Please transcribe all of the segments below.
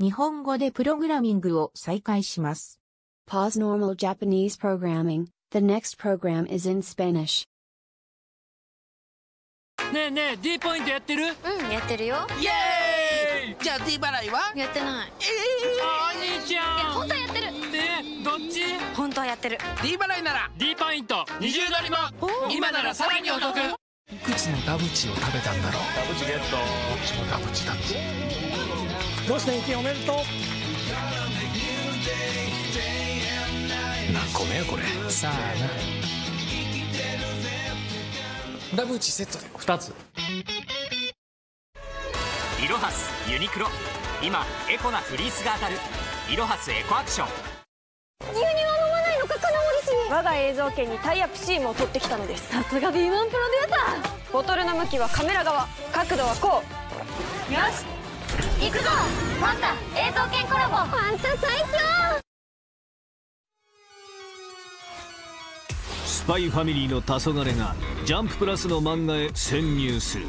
日本語でプログラミングを再開します。Pause normal Japanese programming. The next program is in Spanish. ねえねえ D ポイントやってる？うんやってるよ。イエーイ！じゃあ D 払いは？やってない。あお兄ちゃん。本当はやってる。えどっち？本当はやってる。D 払いなら？D ポイント。二重取りも。今ならさらにお得。いくつのダブチを食べたんだろう？ダブチゲットこっちもダブチだってどうして金おめでとう？何個目よこれ。さあな。ダブチセットで2つ。イロハスユニクロ。今エコなフリースが当たる。イロハスエコアクション。牛乳は飲まないのか金森氏我が映像権にタイアップシームを取ってきたのです。さすが B1 プロデューサー。ボトルの向きはカメラ側。角度はこう。よし行くぞ。ファンタ映像権コラボ。ファンタ最強スパイファミリーの黄昏がジャンププラスの漫画へ潜入する。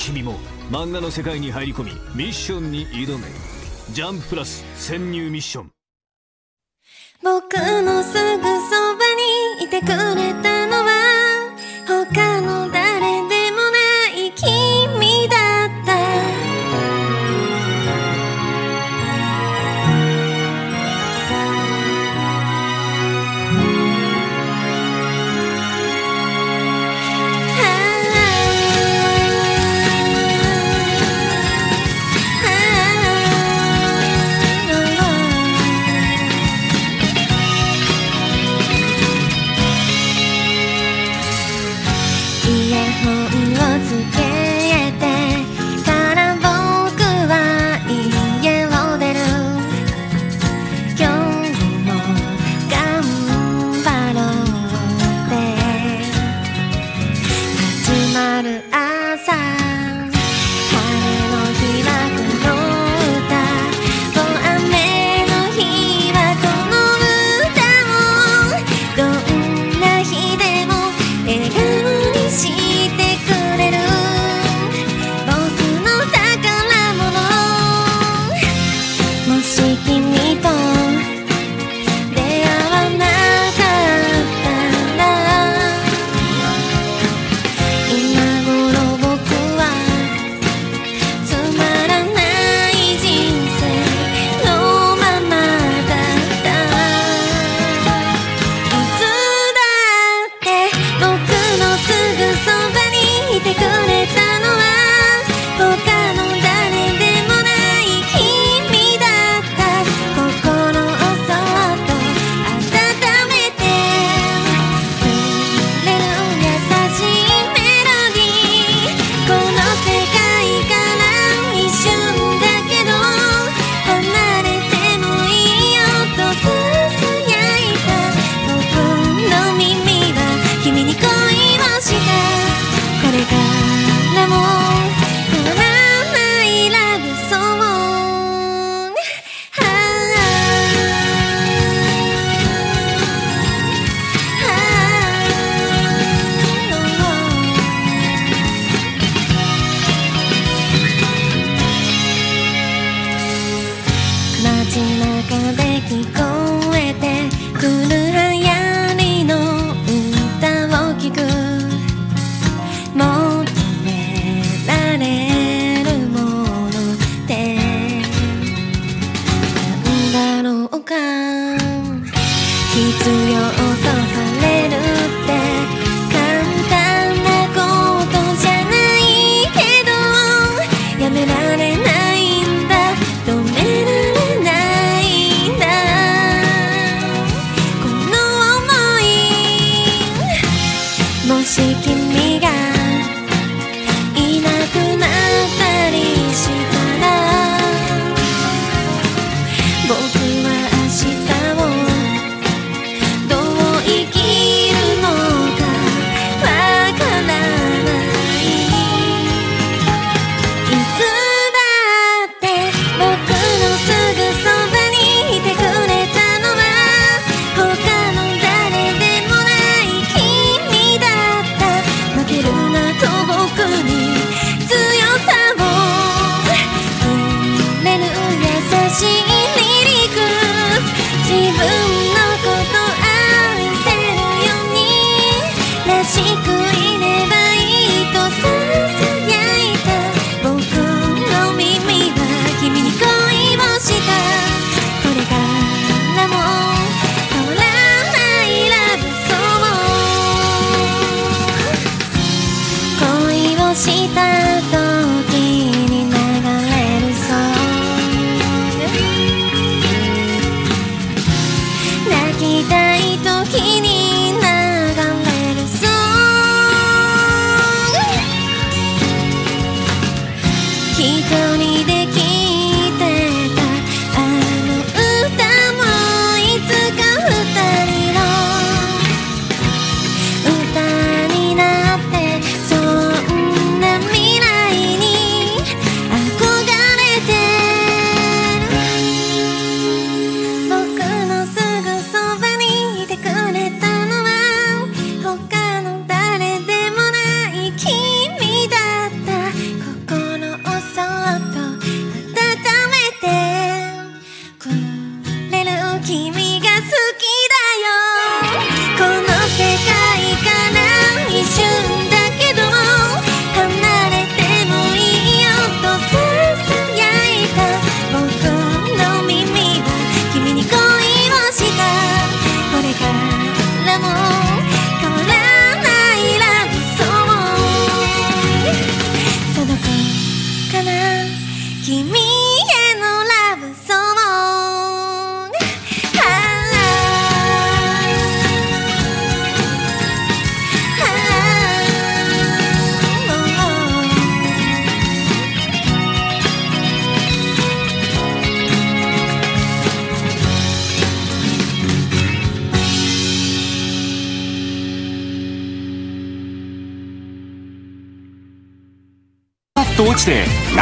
君も漫画の世界に入り込みミッションに挑め。ジャンププラス潜入ミッション。僕の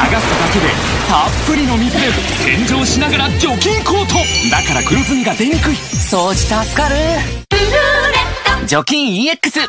て流すだけでたっぷりの水で洗浄しながら除菌コート。だから黒ずみが出にくい。掃除助かる。除菌 EX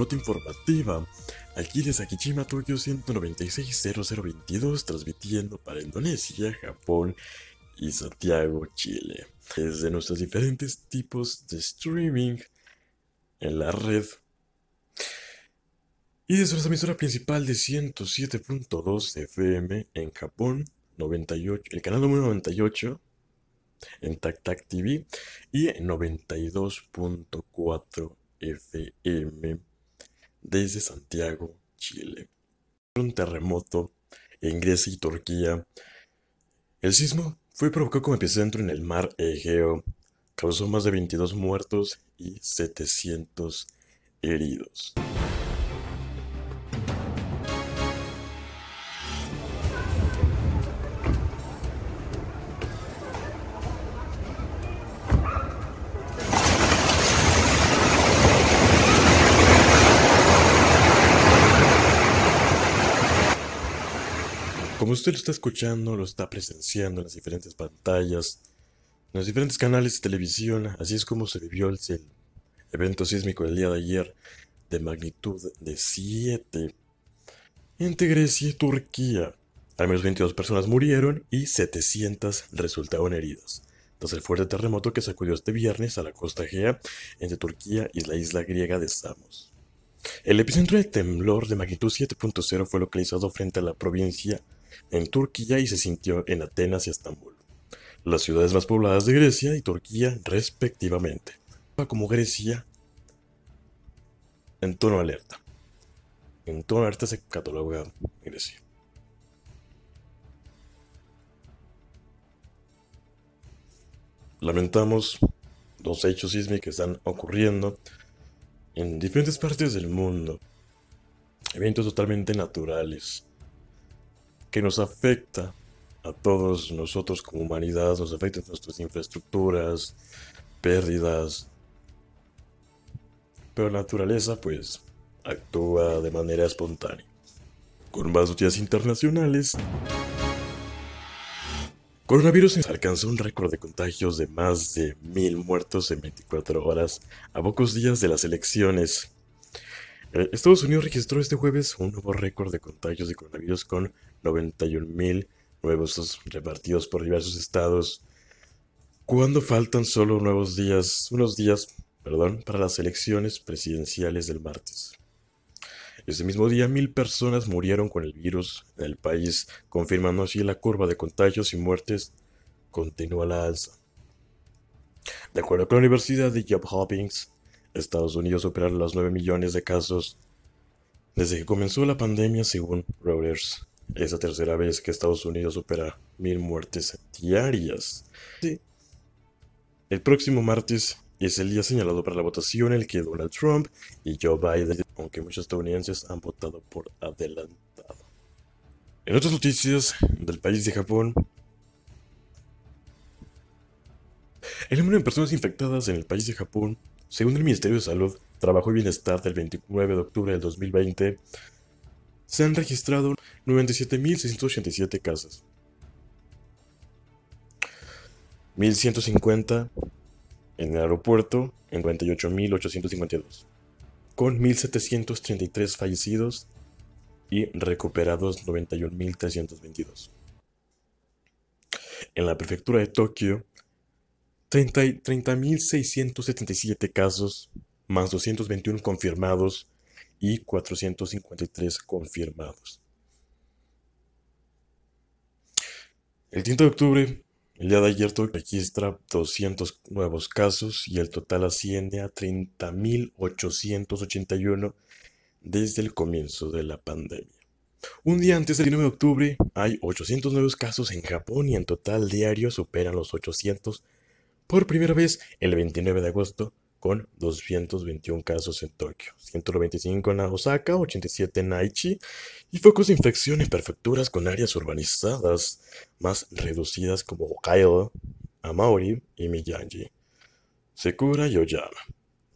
nota informativa. Aquí de Sakijima, Tokio 196-0022, transmitiendo para Indonesia, Japón y Santiago, Chile. Desde nuestros diferentes tipos de streaming en la red. Y desde nuestra emisora principal de 107.2 FM en Japón, 98, el canal número 98 en Tac Tac TV y en 92.4 FM desde Santiago, Chile. Un terremoto en Grecia y Turquía. El sismo fue provocado como epicentro en el mar Egeo. Causó más de 22 muertos y 700 heridos. Como usted lo está escuchando, lo está presenciando en las diferentes pantallas, en los diferentes canales de televisión, así es como se vivió el, evento sísmico del día de ayer de magnitud de 7 entre Grecia y Turquía. Al menos 22 personas murieron y 700 resultaron heridas. Tras el fuerte terremoto que sacudió este viernes a la costa Egea entre Turquía y la isla griega de Samos. El epicentro del temblor de magnitud 7.0 fue localizado frente a la provincia en Turquía y se sintió en Atenas y Estambul, las ciudades más pobladas de Grecia y Turquía respectivamente. Como Grecia en tono alerta. En tono alerta se cataloga Grecia. Lamentamos los hechos sísmicos que están ocurriendo en diferentes partes del mundo. Eventos totalmente naturales que nos afecta a todos nosotros como humanidad, nos afecta a nuestras infraestructuras, pérdidas, pero la naturaleza pues actúa de manera espontánea. Con más noticias internacionales, Coronavirus alcanzó un récord de contagios de más de mil muertos en 24 horas a pocos días de las elecciones. Eh, Estados Unidos registró este jueves un nuevo récord de contagios de coronavirus con 91.000 nuevos repartidos por diversos estados, cuando faltan solo nuevos días, unos días, perdón, para las elecciones presidenciales del martes. Ese mismo día, mil personas murieron con el virus en el país, confirmando así la curva de contagios y muertes continúa la alza. De acuerdo con la Universidad de Johns Hopkins, Estados Unidos supera los 9 millones de casos desde que comenzó la pandemia, según Reuters. Es la tercera vez que Estados Unidos supera mil muertes diarias. El próximo martes es el día señalado para la votación en el que Donald Trump y Joe Biden, aunque muchos estadounidenses han votado por adelantado. En otras noticias del país de Japón, el número de personas infectadas en el país de Japón, según el Ministerio de Salud, Trabajo y Bienestar del 29 de octubre del 2020, se han registrado 97.687 casos. 1.150 en el aeropuerto en 48.852, con 1.733 fallecidos y recuperados 91.322. En la prefectura de Tokio, 30.677 casos, más 221 confirmados y 453 confirmados. El 30 de octubre, el día de ayer registra 200 nuevos casos y el total asciende a 30.881 desde el comienzo de la pandemia. Un día antes del 19 de octubre hay 800 nuevos casos en Japón y en total diario superan los 800 por primera vez el 29 de agosto con 221 casos en Tokio, 195 en Osaka, 87 en Aichi y focos de infección en prefecturas con áreas urbanizadas más reducidas como Hokkaido, Amaori y Miyagi, Sekura y Oyama,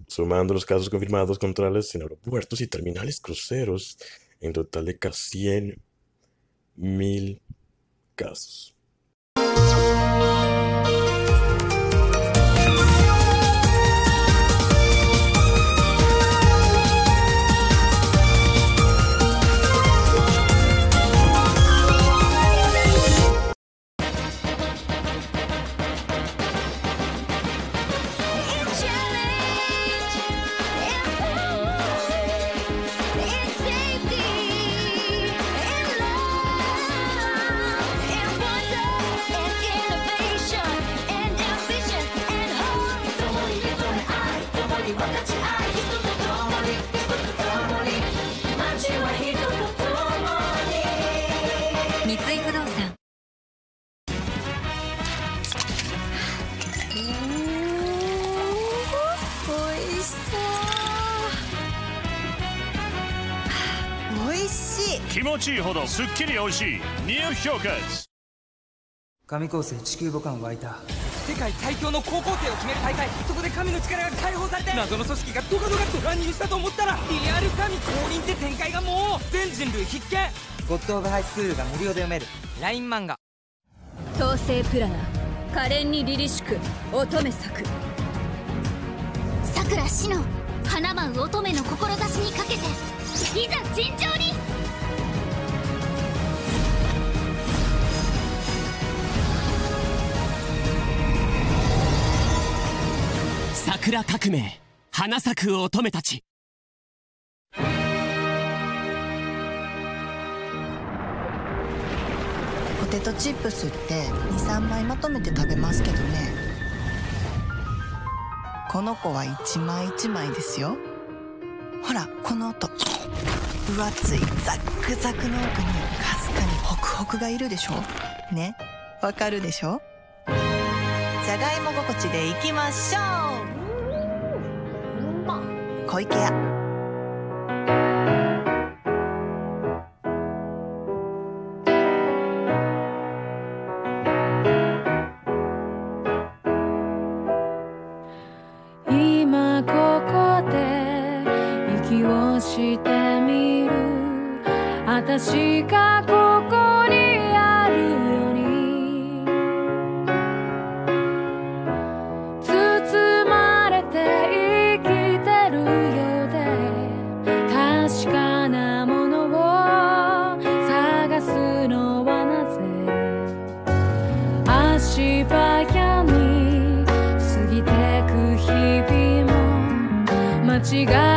sumando los casos confirmados contrarios en aeropuertos y terminales cruceros, en total de casi 100 mil casos. ほどすっきり美味しい。ニュー氷結神構成地球母艦湧いた。世界最強の高校生を決める大会。そこで神の力が解放されて。謎の組織がドカドカと乱入したと思ったらリアル神降臨って展開がもう全人類必見。ゴッド・オブ・ハイスクールが無料で読める。LINE 漫画。統制プラナ可憐に凛々しく乙女咲くさくらしの花舞う乙女の志にかけていざ尋常に桜革命花咲く乙女たち。ポテトチップスって23枚まとめて食べますけどね。この子は一枚一枚ですよ。ほらこの音。分厚いザックザクの奥にかすかにホクホクがいるでしょ。ね。わかるでしょ。じゃがいも心地でいきましょう。小池屋。今ここで息をしてみる。私が brigar.